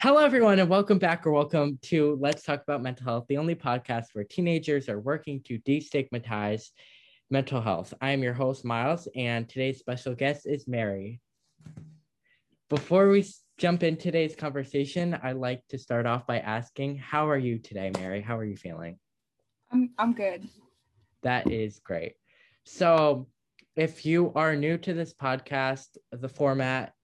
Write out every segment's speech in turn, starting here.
Hello, everyone, and welcome back or welcome to Let's Talk About Mental Health, the only podcast where teenagers are working to destigmatize mental health. I am your host, Miles, and today's special guest is Mary. Before we jump in today's conversation, I'd like to start off by asking, How are you today, Mary? How are you feeling? I'm, I'm good. That is great. So, if you are new to this podcast, the format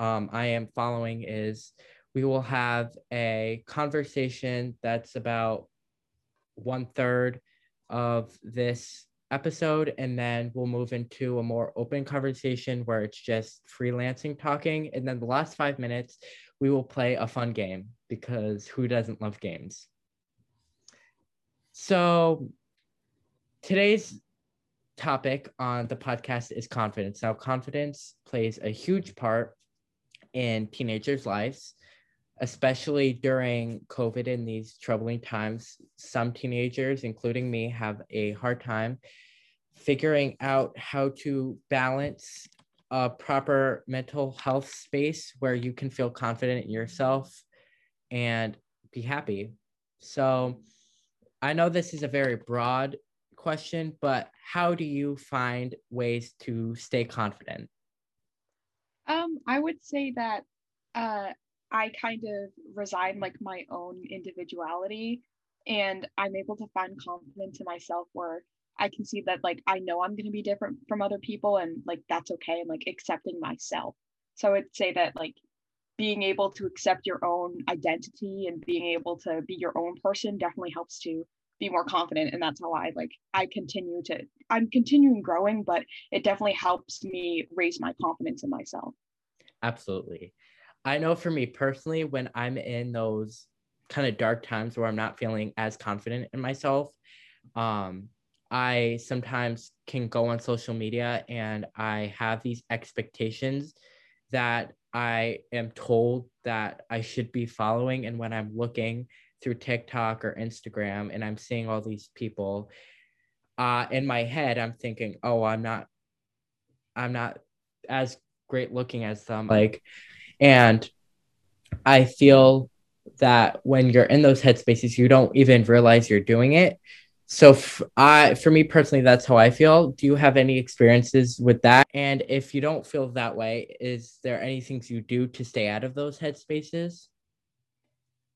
um, I am following is we will have a conversation that's about one third of this episode and then we'll move into a more open conversation where it's just freelancing talking. And then the last five minutes we will play a fun game because who doesn't love games? So today's topic on the podcast is confidence. Now confidence plays a huge part in teenagers lives especially during COVID in these troubling times, some teenagers, including me, have a hard time figuring out how to balance a proper mental health space where you can feel confident in yourself and be happy. So, I know this is a very broad question, but how do you find ways to stay confident? Um, I would say that uh, I kind of resign like my own individuality and I'm able to find confidence in myself where I can see that like I know I'm going to be different from other people and like that's okay and like accepting myself. So I would say that like being able to accept your own identity and being able to be your own person definitely helps to be more confident and that's how I like I continue to I'm continuing growing but it definitely helps me raise my confidence in myself. Absolutely. I know for me personally, when I'm in those kind of dark times where I'm not feeling as confident in myself, um, I sometimes can go on social media and I have these expectations that I am told that I should be following. And when I'm looking through TikTok or Instagram and I'm seeing all these people, uh, in my head, I'm thinking, oh, I'm not, I'm not as great looking as them. Like, and I feel that when you're in those headspaces, you don't even realize you're doing it. So f- I, for me personally, that's how I feel. Do you have any experiences with that? And if you don't feel that way, is there any things you do to stay out of those headspaces?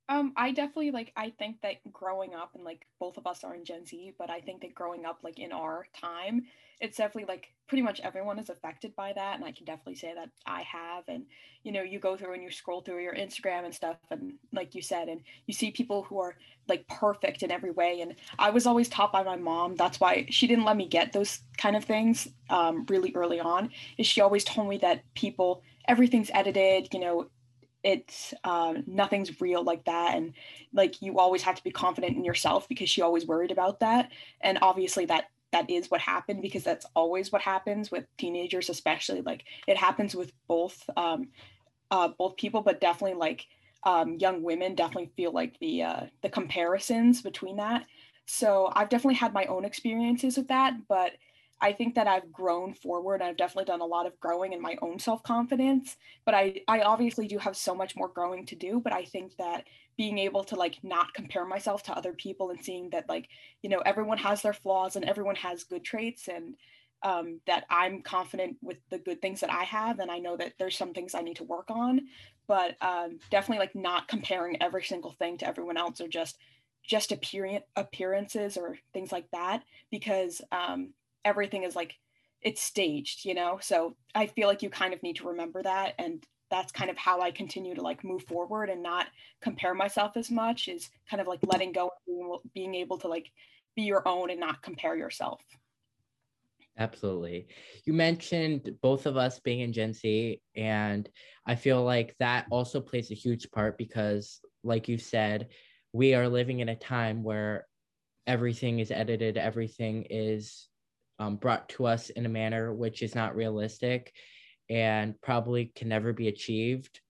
Um, I definitely like I think that growing up and like both of us are in Gen Z, but I think that growing up like in our time, it's definitely like pretty much everyone is affected by that. And I can definitely say that I have. And you know, you go through and you scroll through your Instagram and stuff, and like you said, and you see people who are like perfect in every way. And I was always taught by my mom. That's why she didn't let me get those kind of things um, really early on. Is she always told me that people everything's edited, you know, it's um, nothing's real like that and like you always have to be confident in yourself because she always worried about that and obviously that that is what happened because that's always what happens with teenagers especially like it happens with both um, uh, both people but definitely like um, young women definitely feel like the uh, the comparisons between that. So i've definitely had my own experiences with that but I think that I've grown forward. I've definitely done a lot of growing in my own self confidence, but I I obviously do have so much more growing to do. But I think that being able to like not compare myself to other people and seeing that like you know everyone has their flaws and everyone has good traits and um, that I'm confident with the good things that I have, and I know that there's some things I need to work on, but um, definitely like not comparing every single thing to everyone else or just just appearance appearances or things like that because um, everything is like it's staged, you know? So I feel like you kind of need to remember that. And that's kind of how I continue to like move forward and not compare myself as much is kind of like letting go and being able to like be your own and not compare yourself. Absolutely. You mentioned both of us being in Gen Z, and I feel like that also plays a huge part because, like you said, we are living in a time where everything is edited, everything is um, brought to us in a manner which is not realistic and probably can never be achieved.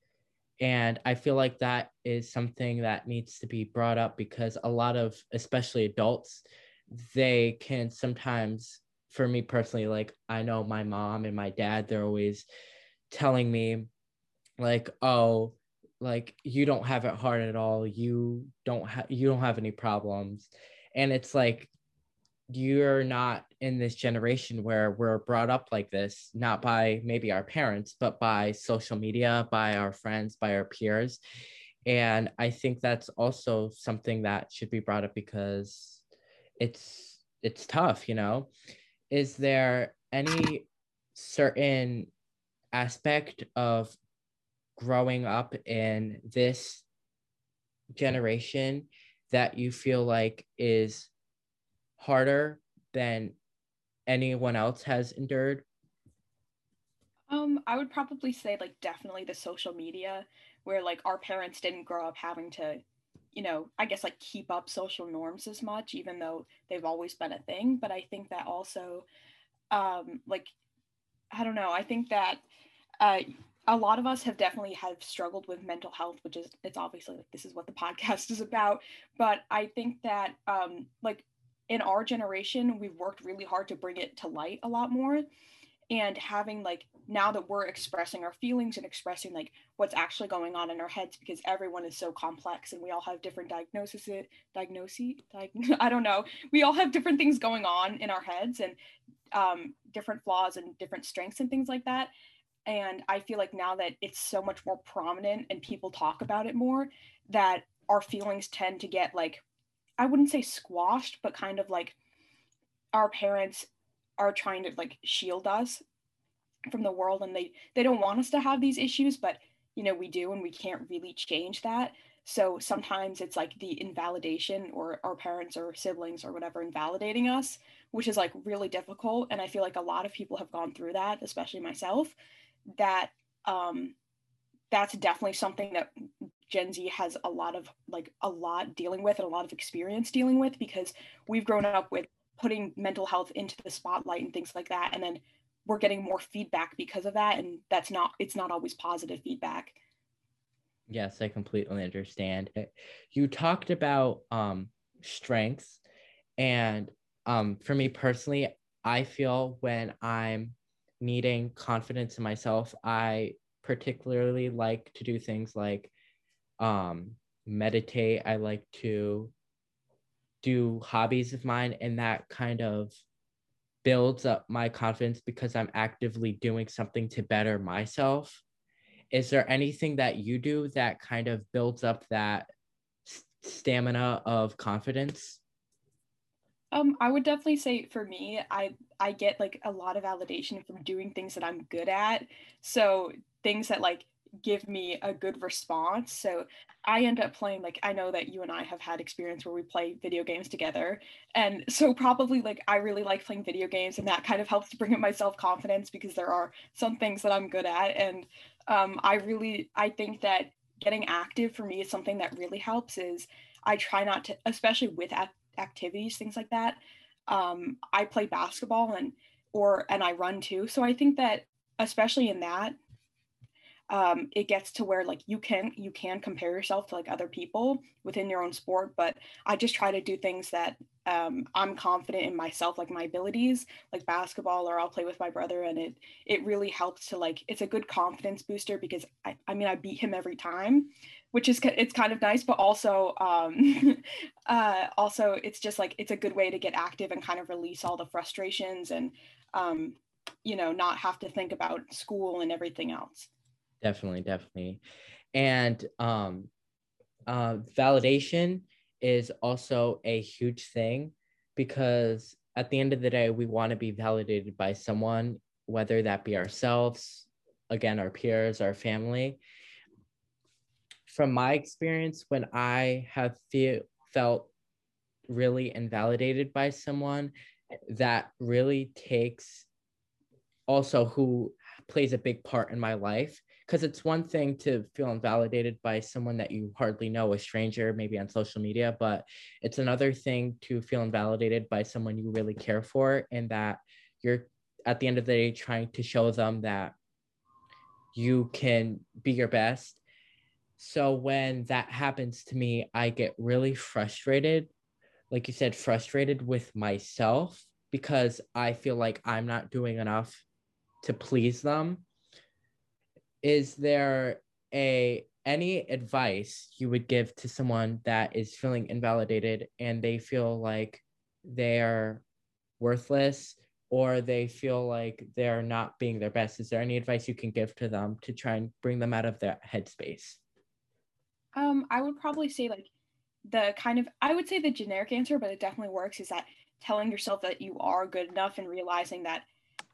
And I feel like that is something that needs to be brought up because a lot of, especially adults, they can sometimes, for me personally, like I know my mom and my dad, they're always telling me, like, oh, like you don't have it hard at all you don't have you don't have any problems and it's like you're not in this generation where we're brought up like this not by maybe our parents but by social media by our friends by our peers. And i think that's also something that should be brought up because it's it's tough you know? Is there any certain aspect of growing up in this generation that you feel like is harder than anyone else has endured? Um, I would probably say like definitely the social media where like our parents didn't grow up having to, you know, I guess like keep up social norms as much, even though they've always been a thing. But I think that also um like I don't know, I think that uh a lot of us have definitely have struggled with mental health which is it's obviously like this is what the podcast is about but i think that um like in our generation we've worked really hard to bring it to light a lot more. And having like now that we're expressing our feelings and expressing like what's actually going on in our heads because everyone is so complex and we all have different diagnoses diagnoses diag- i don't know. We all have different things going on in our heads and um, different flaws and different strengths and things like that. And i feel like now that it's so much more prominent and people talk about it more that our feelings tend to get like i wouldn't say squashed but kind of like our parents are trying to like shield us from the world and they they don't want us to have these issues but you know we do and we can't really change that. So sometimes it's like the invalidation or our parents or siblings or whatever invalidating us which is like really difficult and i feel like a lot of people have gone through that especially myself that um, that's definitely something that Gen Z has a lot of like a lot dealing with and a lot of experience dealing with because we've grown up with putting mental health into the spotlight and things like that. And then we're getting more feedback because of that. And that's not it's not always positive feedback. Yes i completely understand. You talked about um strengths. And um for me personally i feel when i'm needing confidence in myself, I particularly like to do things like um, meditate. I like to do hobbies of mine, and that kind of builds up my confidence because I'm actively doing something to better myself. Is there anything that you do that kind of builds up that stamina of confidence? Um, I would definitely say for me, I I get like a lot of validation from doing things that I'm good at. So things that like give me a good response. So I end up playing like I know that you and I have had experience where we play video games together. And so probably like I really like playing video games and that kind of helps to bring up my self-confidence because there are some things that I'm good at. And um, I really I think that getting active for me is something that really helps is I try not to, especially with activities, things like that. Um, I play basketball and or and I run too. So I think that especially in that, um, it gets to where like you can you can compare yourself to like other people within your own sport. But I just try to do things that um, I'm confident in myself, like my abilities, like basketball, or I'll play with my brother, and it it really helps to like it's a good confidence booster because I I mean I beat him every time, which is it's kind of nice but also um, uh, also it's just like it's a good way to get active and kind of release all the frustrations and um, you know not have to think about school and everything else definitely definitely and um, uh, validation is also a huge thing because at the end of the day we want to be validated by someone whether that be ourselves again our peers our family from my experience, when I have feel, felt really invalidated by someone, that really takes also who plays a big part in my life. Because it's one thing to feel invalidated by someone that you hardly know, a stranger, maybe on social media, but it's another thing to feel invalidated by someone you really care for and that you're at the end of the day trying to show them that you can be your best so when that happens to me, I get really frustrated. Like you said, frustrated with myself because I feel like I'm not doing enough to please them. Is there a any advice you would give to someone that is feeling invalidated and they feel like they're worthless or they feel like they're not being their best? Is there any advice you can give to them to try and bring them out of their headspace? Um i would probably say like the kind of i would say the generic answer but it definitely works is that telling yourself that you are good enough and realizing that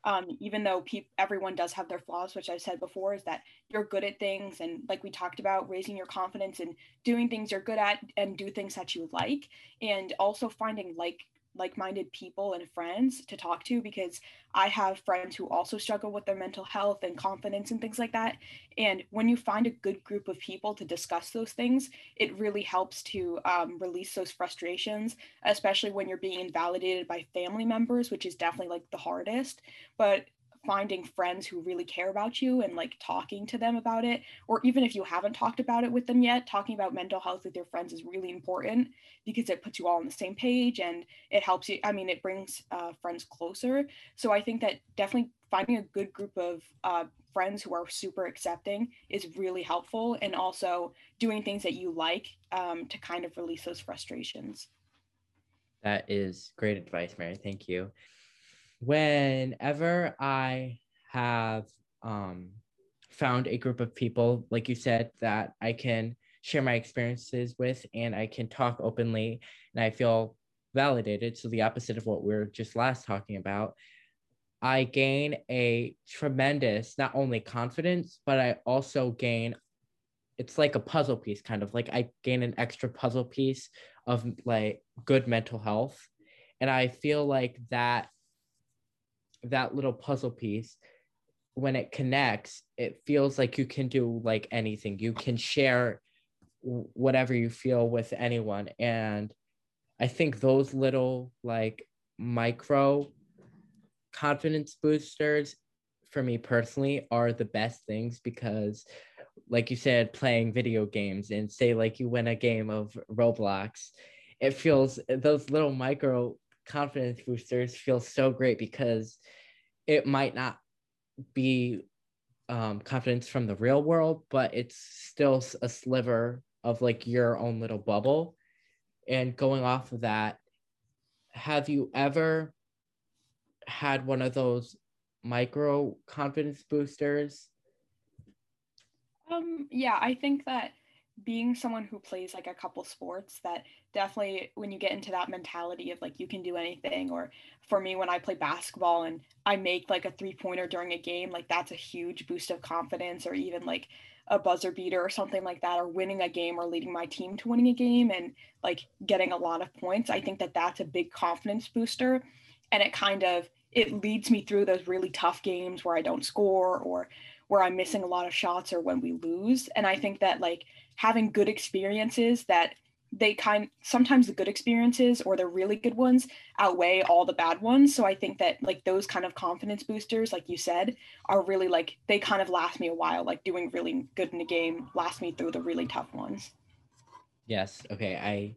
um, even though pe- everyone does have their flaws, which I've said before, is that you're good at things. And like we talked about, raising your confidence and doing things you're good at and do things that you like. And also finding like like-minded people and friends to talk to because I have friends who also struggle with their mental health and confidence and things like that. And when you find a good group of people to discuss those things, it really helps to um, release those frustrations, especially when you're being invalidated by family members, which is definitely like the hardest. But finding friends who really care about you and like talking to them about it or even if you haven't talked about it with them yet talking about mental health with your friends is really important because it puts you all on the same page and it helps you i mean it brings uh, friends closer. So i think that definitely finding a good group of uh, friends who are super accepting is really helpful and also doing things that you like um, to kind of release those frustrations. That is great advice mary. Thank you whenever I have um, found a group of people, like you said, that I can share my experiences with and I can talk openly and I feel validated. So, the opposite of what we are just last talking about, I gain a tremendous, not only confidence, but I also gain it's like a puzzle piece kind of like i gain an extra puzzle piece of like good mental health and i feel like that that little puzzle piece when it connects it feels like you can do like anything. You can share whatever you feel with anyone. And i think those little like micro confidence boosters for me personally are the best things because like you said playing video games and say like you win a game of roblox it feels those little micro confidence boosters feel so great because it might not be um, confidence from the real world, but it's still a sliver of like your own little bubble. And going off of that, have you ever had one of those micro confidence boosters? Um, yeah, I think that being someone who plays like a couple sports that definitely when you get into that mentality of like you can do anything or for me when i play basketball and i make like a three pointer during a game like that's a huge boost of confidence or even like a buzzer beater or something like that or winning a game or leading my team to winning a game and like getting a lot of points i think that that's a big confidence booster. And it kind of it leads me through those really tough games where i don't score or where i'm missing a lot of shots or when we lose. And i think that like having good experiences that they kind sometimes the good experiences or the really good ones outweigh all the bad ones. So i think that like those kind of confidence boosters like you said are really like they kind of last me a while. Like doing really good in the game last me through the really tough ones. Yes. Okay. I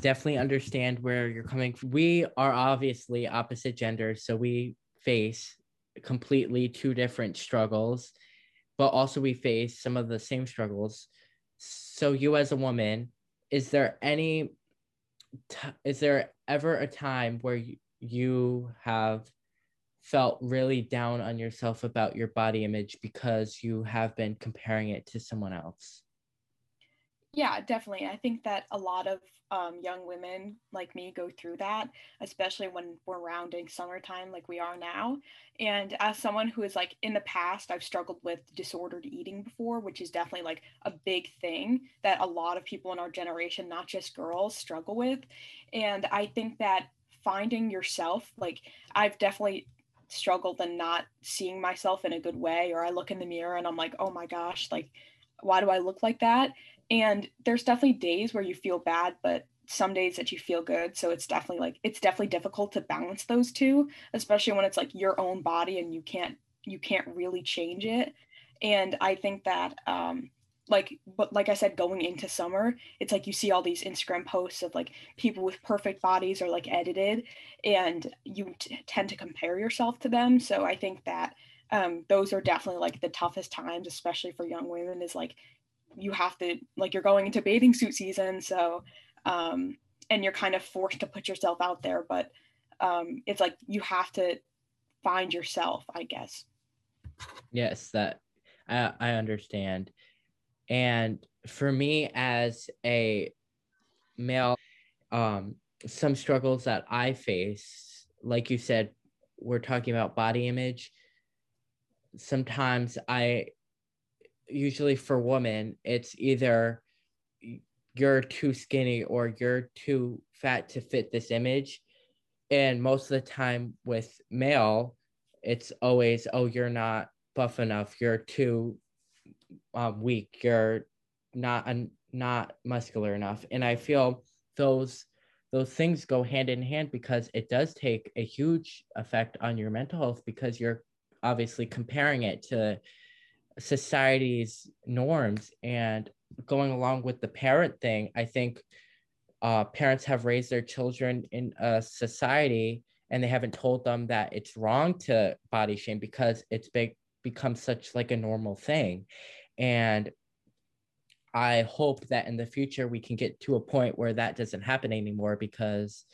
definitely understand where you're coming from we are obviously opposite genders so we face completely two different struggles but also we face some of the same struggles. So you as a woman is there any t- is there ever a time where you, you have felt really down on yourself about your body image because you have been comparing it to someone else yeah definitely i think that a lot of um, young women like me go through that, especially when we're rounding summertime like we are now. And as someone who is like in the past, I've struggled with disordered eating before, which is definitely like a big thing that a lot of people in our generation, not just girls, struggle with. And I think that finding yourself, like I've definitely struggled in not seeing myself in a good way, or I look in the mirror and I'm like, oh my gosh, like, why do I look like that? And there's definitely days where you feel bad but some days that you feel good. So it's definitely like it's definitely difficult to balance those two especially when it's like your own body and you can't you can't really change it. And i think that um like but like i said going into summer it's like you see all these instagram posts of like people with perfect bodies or like edited and you t- tend to compare yourself to them. So i think that um, those are definitely like the toughest times especially for young women is like you have to like you're going into bathing suit season so um and you're kind of forced to put yourself out there but um it's like you have to find yourself i guess. Yes that i i understand. And for me as a male um some struggles that i face like you said we're talking about body image. Sometimes i usually for women it's either you're too skinny or you're too fat to fit this image. And most of the time with male it's always oh you're not buff enough. You're too um, weak. You're not not muscular enough. And i feel those those things go hand in hand because it does take a huge effect on your mental health because you're obviously comparing it to society's norms and going along with the parent thing i think uh, parents have raised their children in a society and they haven't told them that it's wrong to body shame because it's big become such like a normal thing. And i hope that in the future we can get to a point where that doesn't happen anymore because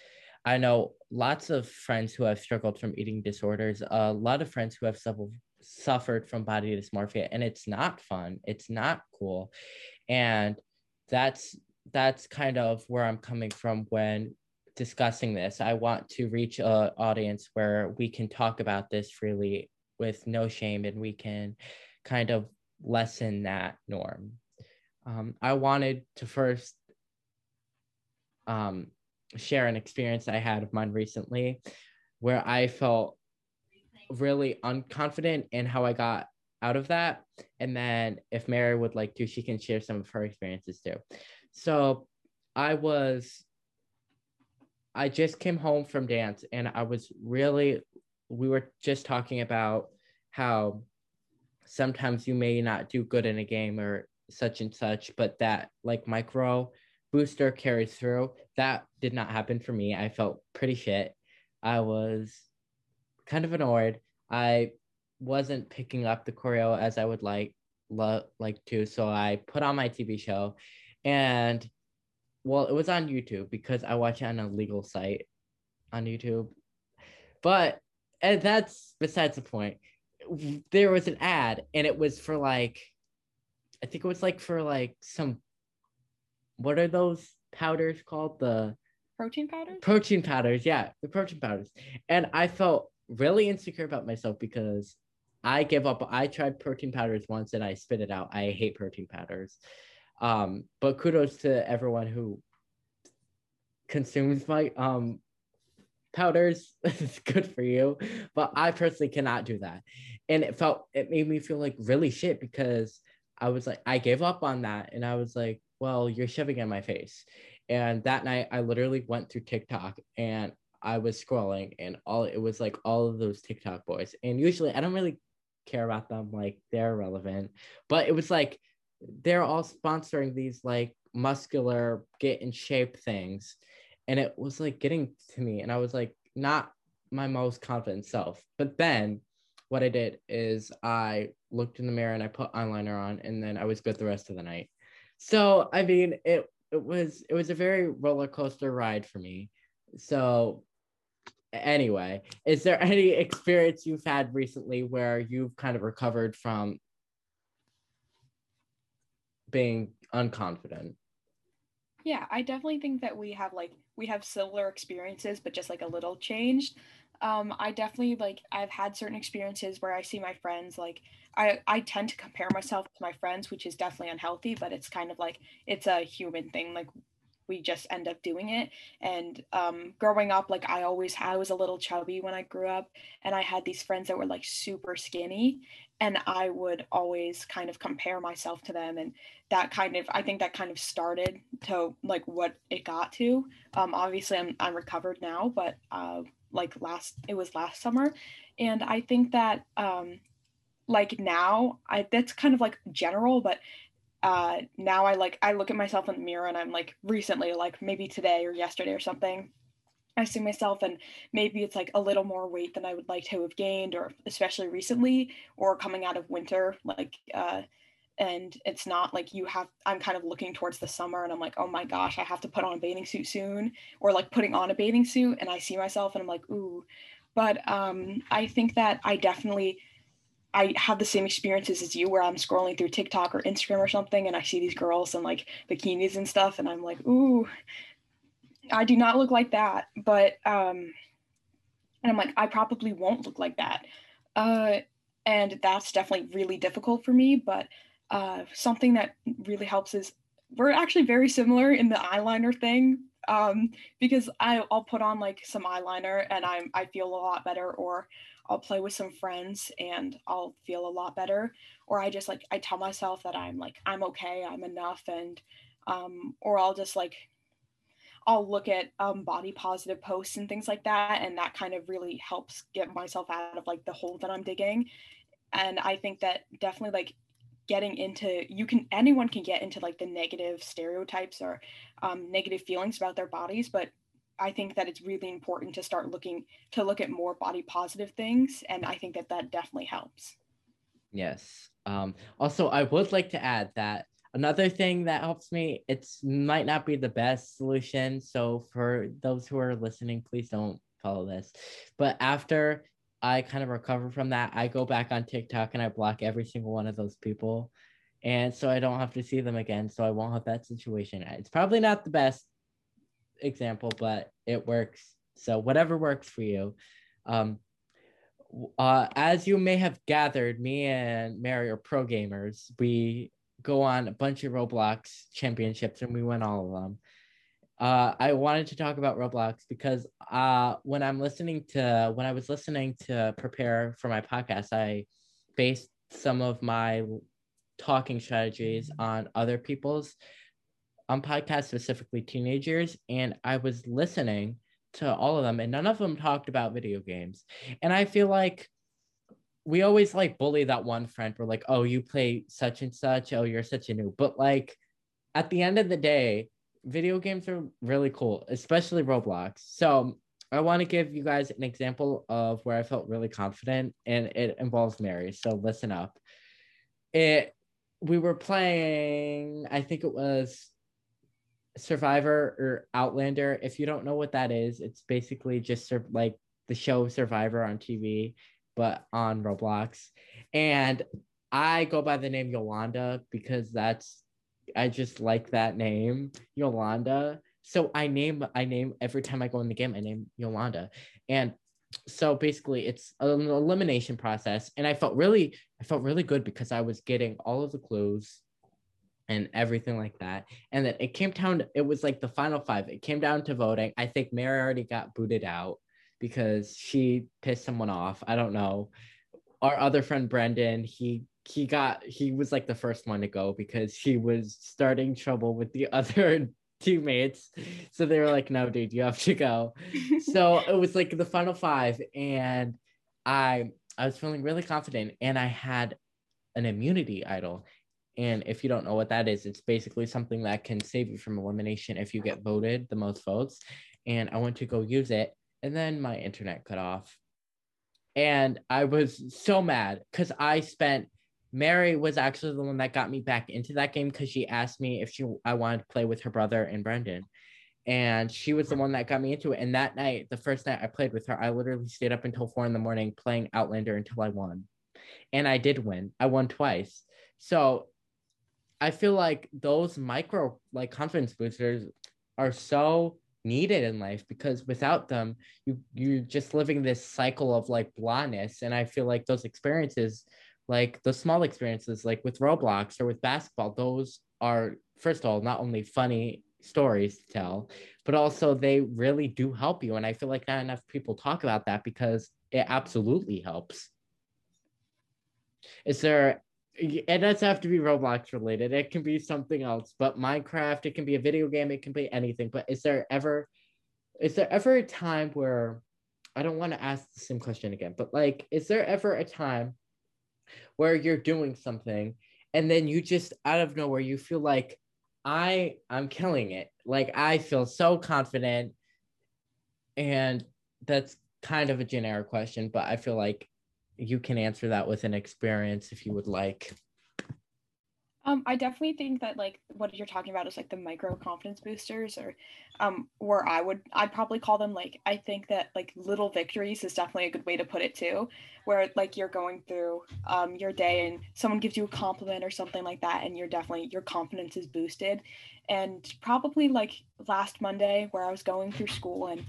i know lots of friends who have struggled from eating disorders. A lot of friends who have suffered suffered from body dysmorphia and it's not fun it's not cool. And that's that's kind of where i'm coming from when discussing this. I want to reach a audience where we can talk about this freely with no shame and we can kind of lessen that norm. Um, i wanted to first um, share an experience i had of mine recently where i felt really unconfident in how I got out of that. And then if Mary would like to, she can share some of her experiences too. So I was, I just came home from dance and I was really, we were just talking about how sometimes you may not do good in a game or such and such, but that like micro booster carries through. That did not happen for me. I felt pretty shit. I was kind of annoyed. I wasn't picking up the choreo as I would like like to, so I put on my TV show, and well, it was on YouTube because I watch it on a legal site on YouTube, but and that's besides the point. There was an ad, and it was for like, I think it was like for like some. What are those powders called? The protein powders. Protein powders, yeah, the protein powders, and I felt really insecure about myself because I give up. I tried protein powders once and I spit it out. I hate protein powders. Um, but kudos to everyone who consumes my um powders. it's good for you. But I personally cannot do that. And it felt it made me feel like really shit because I was like, I gave up on that. And I was like, well, you're shoving in my face. And that night I literally went through TikTok and I was scrolling and all it was like all of those TikTok boys. And usually I don't really care about them, like they're relevant, but it was like they're all sponsoring these like muscular get in shape things. And it was like getting to me, and I was like, not my most confident self. But then what I did is I looked in the mirror and I put eyeliner on, and then I was good the rest of the night. So I mean, it it was it was a very roller coaster ride for me. So anyway, is there any experience you've had recently where you've kind of recovered from being unconfident? Yeah, I definitely think that we have like we have similar experiences, but just like a little changed. Um, I definitely like I've had certain experiences where I see my friends like I I tend to compare myself to my friends, which is definitely unhealthy, but it's kind of like it's a human thing. Like we just end up doing it. And um, growing up like i always i was a little chubby when i grew up and i had these friends that were like super skinny and i would always kind of compare myself to them and that kind of i think that kind of started to like what it got to. Um, obviously i'm i'm recovered now but uh, like last it was last summer and i think that um like now i that's kind of like general but uh, now I like I look at myself in the mirror and I'm like recently like maybe today or yesterday or something. I see myself and maybe it's like a little more weight than I would like to have gained or especially recently or coming out of winter like uh, and it's not like you have i'm kind of looking towards the summer and i'm like oh my gosh i have to put on a bathing suit soon or like putting on a bathing suit and i see myself and i'm like ooh. But um i think that i definitely i have the same experiences as you where i'm scrolling through tiktok or instagram or something and i see these girls in like bikinis and stuff and i'm like ooh i do not look like that but um and i'm like i probably won't look like that uh and that's definitely really difficult for me but uh, something that really helps is we're actually very similar in the eyeliner thing um, because I, I'll put on like some eyeliner and I'm, I feel a lot better or I'll play with some friends and I'll feel a lot better. Or I just like I tell myself that I'm like I'm okay I'm enough and um, or I'll just like I'll look at um, body positive posts and things like that and that kind of really helps get myself out of like the hole that I'm digging. And I think that definitely like getting into you can anyone can get into like the negative stereotypes or um, negative feelings about their bodies but i think that it's really important to start looking to look at more body positive things and i think that that definitely helps yes um, also i would like to add that another thing that helps me it's might not be the best solution so for those who are listening please don't follow this but after I kind of recover from that, I go back on TikTok and I block every single one of those people. And so I don't have to see them again. So I won't have that situation. It's probably not the best example, but it works. So whatever works for you. Um, uh, as you may have gathered, me and Mary are pro gamers. We go on a bunch of Roblox championships and we win all of them uh, I wanted to talk about Roblox because uh, when I'm listening to when I was listening to prepare for my podcast, I based some of my talking strategies on other people's on podcasts, specifically teenagers, and I was listening to all of them, and none of them talked about video games. And I feel like we always like bully that one friend. We're like, oh, you play such and such. Oh, you're such a noob. But like at the end of the day, video games are really cool, especially Roblox. So I want to give you guys an example of where I felt really confident, and it involves Mary. So listen up. It we were playing, I think it was Survivor or Outlander. If you don't know what that is, it's basically just like the show Survivor on TV, but on Roblox. And I go by the name Yolanda because that's I just like that name, Yolanda. So I name I name every time I go in the game, I name Yolanda. And so basically it's an elimination process. And I felt really I felt really good because I was getting all of the clues and everything like that. And then it came down to, it was like the final five. It came down to voting. I think Mary already got booted out because she pissed someone off. I don't know. Our other friend Brendan, he he got he was like the first one to go because he was starting trouble with the other teammates so they were like no dude you have to go so it was like the final five and i i was feeling really confident and i had an immunity idol and if you don't know what that is it's basically something that can save you from elimination if you get voted the most votes and i went to go use it and then my internet cut off and i was so mad because i spent Mary was actually the one that got me back into that game because she asked me if she I wanted to play with her brother and Brendan. And she was the hmm. one that got me into it. And that night, the first night I played with her, I literally stayed up until four in the morning playing Outlander until I won. And I did win. I won twice. So I feel like those micro like confidence boosters are so needed in life because without them you you're just living this cycle of like blindness and i feel like those experiences like the small experiences like with roblox or with basketball those are first of all not only funny stories to tell but also they really do help you. And i feel like not enough people talk about that because it absolutely helps. Is there it doesn't have to be roblox related. It can be something else but minecraft it can be a video game it can be anything. But is there ever is there ever a time where i don't want to ask the same question again but like is there ever a time where you're doing something and then you just out of nowhere you feel like I I'm killing it. Like I feel so confident. And that's kind of a generic question, but I feel like you can answer that with an experience if you would like. Um, I definitely think that like what you're talking about is like the micro confidence boosters, or um, where I would I'd probably call them like I think that like little victories is definitely a good way to put it too, where like you're going through um your day and someone gives you a compliment or something like that, and you're definitely your confidence is boosted, and probably like last Monday where I was going through school and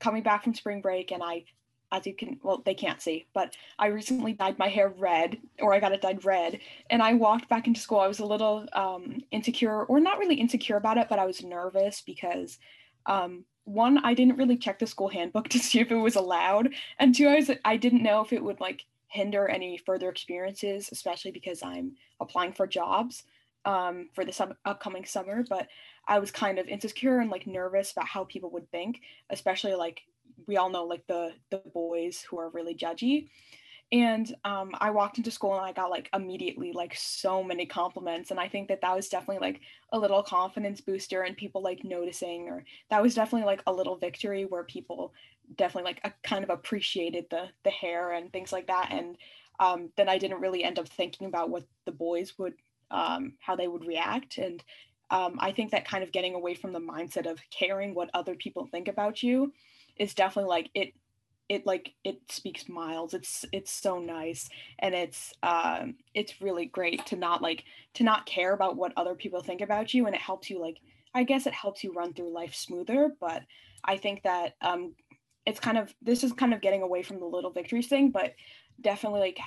coming back from spring break and I as you can well they can't see but i recently dyed my hair red or i got it dyed red and i walked back into school. I was a little um, insecure or not really insecure about it but i was nervous because um, one i didn't really check the school handbook to see if it was allowed and two i was i didn't know if it would like hinder any further experiences especially because i'm applying for jobs um, for this upcoming summer but i was kind of insecure and like nervous about how people would think especially like we all know like the the boys who are really judgy. And um, i walked into school and i got like immediately like so many compliments. And i think that that was definitely like a little confidence booster and people like noticing or that was definitely like a little victory where people definitely like a, kind of appreciated the the hair and things like that. And um, then i didn't really end up thinking about what the boys would um, how they would react. And um, i think that kind of getting away from the mindset of caring what other people think about you is definitely like it it like it speaks miles. It's it's so nice. And it's um it's really great to not like to not care about what other people think about you. And it helps you like i guess it helps you run through life smoother. But i think that um it's kind of this is kind of getting away from the little victories thing. But definitely like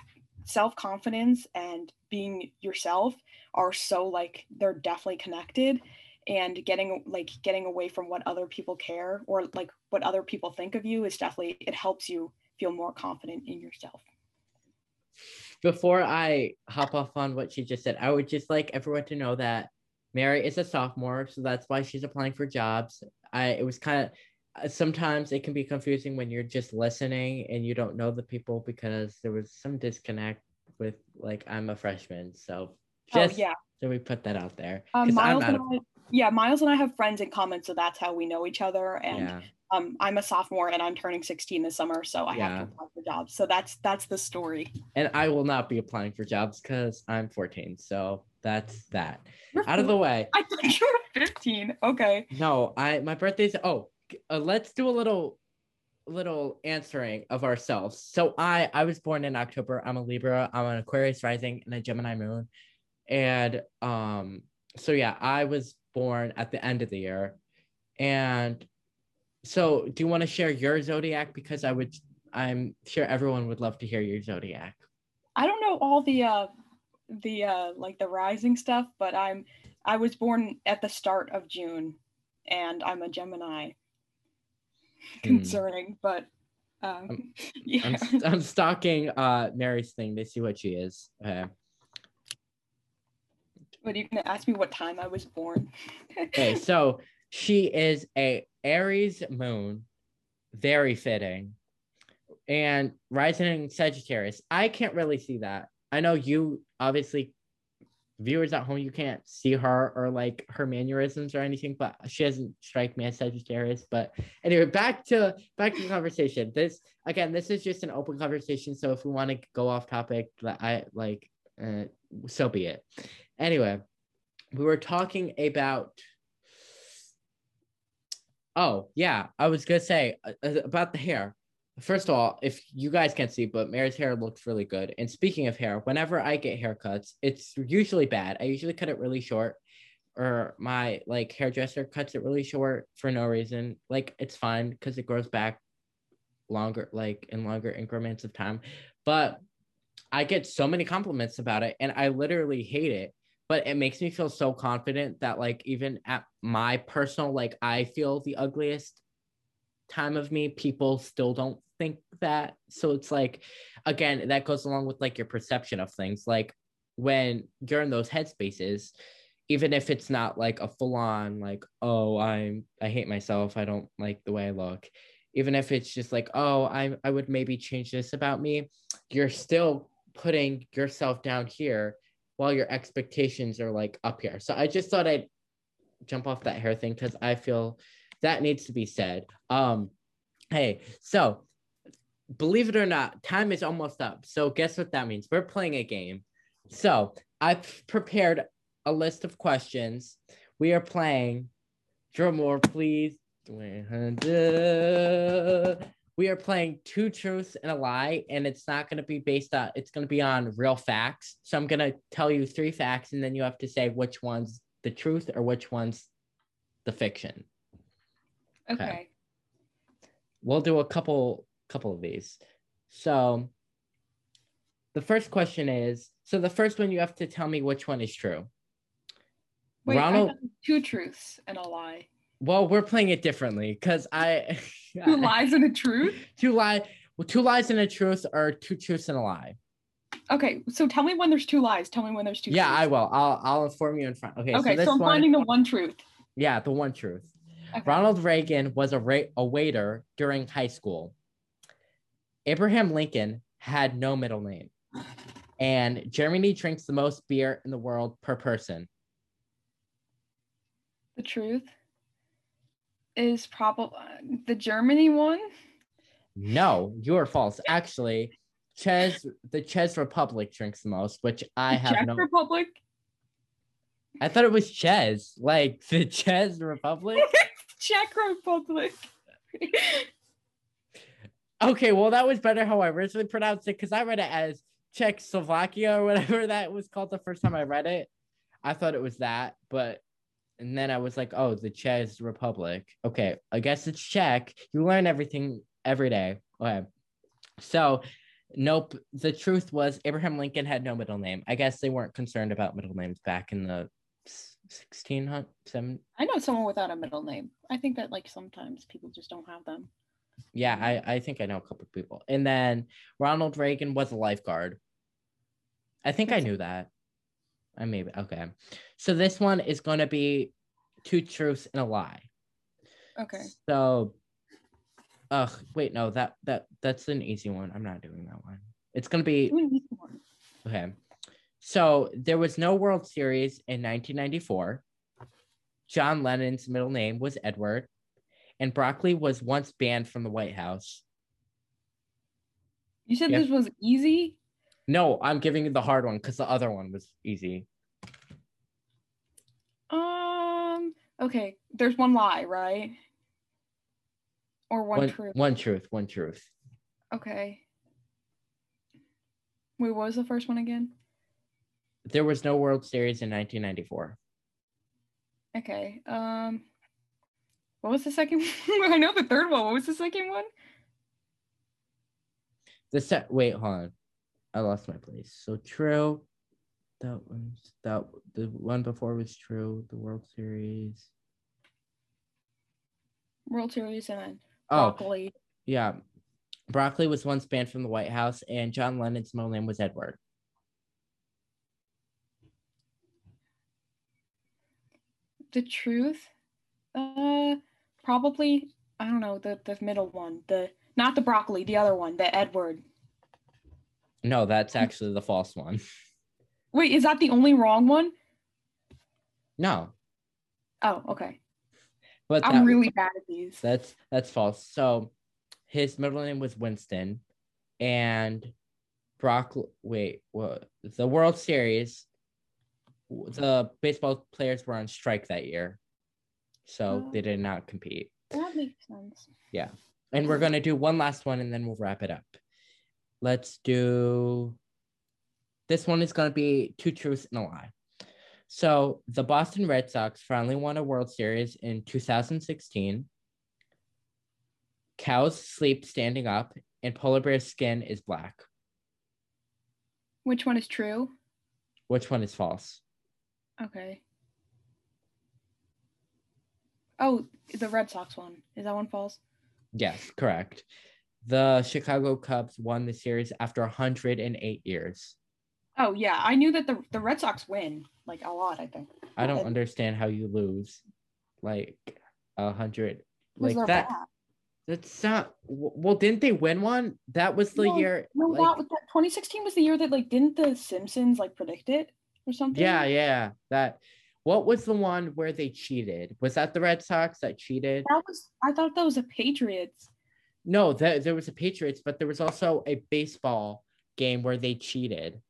self-confidence and being yourself are so like they're definitely connected and getting like getting away from what other people care or like what other people think of you is definitely it helps you feel more confident in yourself. Before i hop off on what she just said i would just like everyone to know that mary is a sophomore so that's why she's applying for jobs. I it was kind of uh, sometimes it can be confusing when you're just listening and you don't know the people because there was some disconnect with like i'm a freshman so oh, just oh, yeah. so we put that out there. Um, Miles and I, yeah, Miles and I have friends in common, so that's how we know each other. And yeah. um, I'm a sophomore and I'm turning 16 this summer, so I yeah. have to apply for jobs. So that's that's the story. And I will not be applying for jobs because I'm 14. So that's that. You're Out of the way. I thought you were 15. Okay. No, I my birthday's oh, uh, let's do a little little answering of ourselves. So I I was born in October. I'm a Libra. I'm an Aquarius rising and a Gemini moon. And um so yeah, I was born at the end of the year. And so do you want to share your zodiac? Because I would I'm sure everyone would love to hear your zodiac. I don't know all the uh the uh like the rising stuff, but I'm I was born at the start of June and I'm a Gemini. Hmm. Concerning, but um I'm, yeah. I'm, I'm stalking uh Mary's thing to see what she is. Okay. What are you gonna ask me what time I was born? okay, so she is a Aries moon, very fitting, and rising Sagittarius. I can't really see that. I know you obviously viewers at home you can't see her or like her mannerisms or anything but she doesn't strike me as sagittarius but anyway back to back to the conversation this again this is just an open conversation so if we want to go off topic i like uh, so be it Anyway, we were talking about. Oh, yeah. I was going to say uh, uh, about the hair. First of all, if you guys can't see, but Mary's hair looks really good. And speaking of hair, whenever I get haircuts, it's usually bad. I usually cut it really short, or my like hairdresser cuts it really short for no reason. Like it's fine because it grows back longer, like in longer increments of time. But I get so many compliments about it, and I literally hate it but it makes me feel so confident that like even at my personal like I feel the ugliest time of me, people still don't think that. So it's like again, that goes along with like your perception of things. Like when you're in those headspaces, even if it's not like a full on like, oh, I'm I hate myself, I don't like the way I look. Even if it's just like, oh, I I would maybe change this about me, you're still putting yourself down here while your expectations are like up here. So I just thought I'd jump off that hair thing because I feel that needs to be said. Um, hey, so believe it or not, time is almost up. So guess what that means? We're playing a game. So I've prepared a list of questions. We are playing. Drum roll, please. We are playing two truths and a lie, and it's not going to be based on. It's going to be on real facts. So I'm going to tell you three facts, and then you have to say which one's the truth or which one's the fiction. Okay. Okay. We'll do a couple couple of these. So the first question is so the first one you have to tell me which one is true. Wait, Ronald two truths and a lie. Well, we're playing it differently because I Two lies and a truth? two lie well, two lies and a truth or two truths and a lie. Okay, so tell me when there's two lies. Tell me when there's two Yeah, I will. I'll I'll inform you in front. Okay, Okay, so this so I'm one, finding the one truth. yeah, the one truth. Okay. Ronald Reagan was a, ra- a waiter during high school. Abraham Lincoln had no middle name. And Germany drinks the most beer in the world per person. The truth is probably the Germany one. No, you are false. Actually, Czech the Czech Republic drinks the most, which I The have Czech no. Republic. I thought it was Czech, like the Czech Republic. Czech Republic. Okay, well that was better how I originally pronounced it because I read it as Czechoslovakia or whatever that was called the first time I read it. I thought it was that, but and then I was like, oh, the Czech Republic. Okay, I guess it's Czech. You learn everything every day. Okay, so nope. The truth was Abraham Lincoln had no middle name. I guess they weren't concerned about middle names back in the 1600 seven. I know someone without a middle name. I think that like sometimes people just don't have them. Yeah, I, I think I know a couple of people. And then Ronald Reagan was a lifeguard. I think I knew that. I maybe okay. So this one is going to be two truths and a lie. Okay. So, ugh, wait, no, that that that's an easy one. I'm not doing that one. It's gonna be easy one. okay. So there was no World Series in 1994. John Lennon's middle name was Edward, and broccoli was once banned from the White House. You said Yeah. this was easy. No, I'm giving you the hard one because the other one was easy. Um. Okay. There's one lie, right? Or one, One, truth. one truth, one truth. Okay. Wait, what was the first one again? There was no World Series in 1994. Okay. Um. What was the second one? I know the third one. What was the second one? The set. Wait, hold on. I lost my place. So true. That one's that. The one before was true. The World Series. World Series and then Oh, broccoli. yeah. Broccoli was once banned from the White House, and John Lennon's middle name was Edward. The truth. Uh, probably. I don't know the the middle one. The not the broccoli. The other one. The Edward. No, that's actually the false one. Wait, is that the only wrong one? No, Oh, okay. but I'm really bad at these. That's that's false. So his middle name was Winston, and Brock. Wait, what? The World Series. The baseball players were on strike that year, so oh. they did not compete. That makes sense. Yeah, and we're gonna do one last one, and then we'll wrap it up. Let's do. This one is gonna be two truths and a lie. So the Boston Red Sox finally won a World Series in 2016. Cows sleep standing up, and polar bear's skin is black. Which one is true? Which one is false? Okay. Oh, the Red Sox one. Is that one false? Yes, correct. The Chicago Cubs won the series after 108 years. Oh yeah, I knew that the the Red Sox win like a lot. I think. I don't And- understand how you lose like a hundred like that. bad? That's not well. Didn't they win one? That was the No, year. No, like- that 2016 was the year that like didn't the Simpsons like predict it or something? yeah, yeah. That. What was the one where they cheated? Was that the Red Sox that cheated? That was I thought that was the Patriots. No, that there was a Patriots, but there was also a baseball game where they cheated.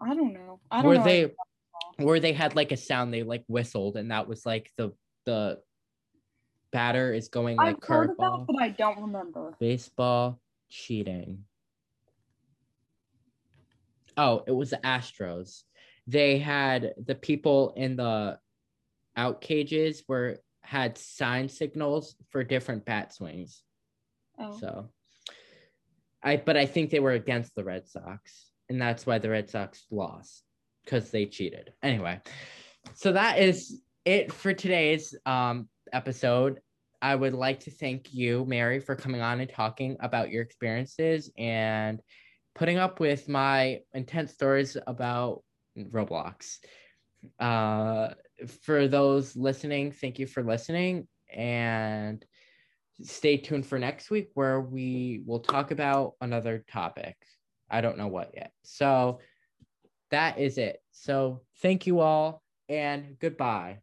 I don't know. I don't Were know. they? where they had like a sound they like whistled and that was like the the batter is going like I've heard of that, but I don't remember. baseball cheating oh it was the astros they had the people in the out cages were had sign signals for different bat swings Oh. so i but i think they were against the red sox and that's why the red sox lost because they cheated. Anyway so that is it for today's um episode. I would like to thank you mary for coming on and talking about your experiences and putting up with my intense stories about roblox. Uh for those listening thank you for listening and stay tuned for next week where we will talk about another topic. I don't know what yet. So that is it. So thank you all and goodbye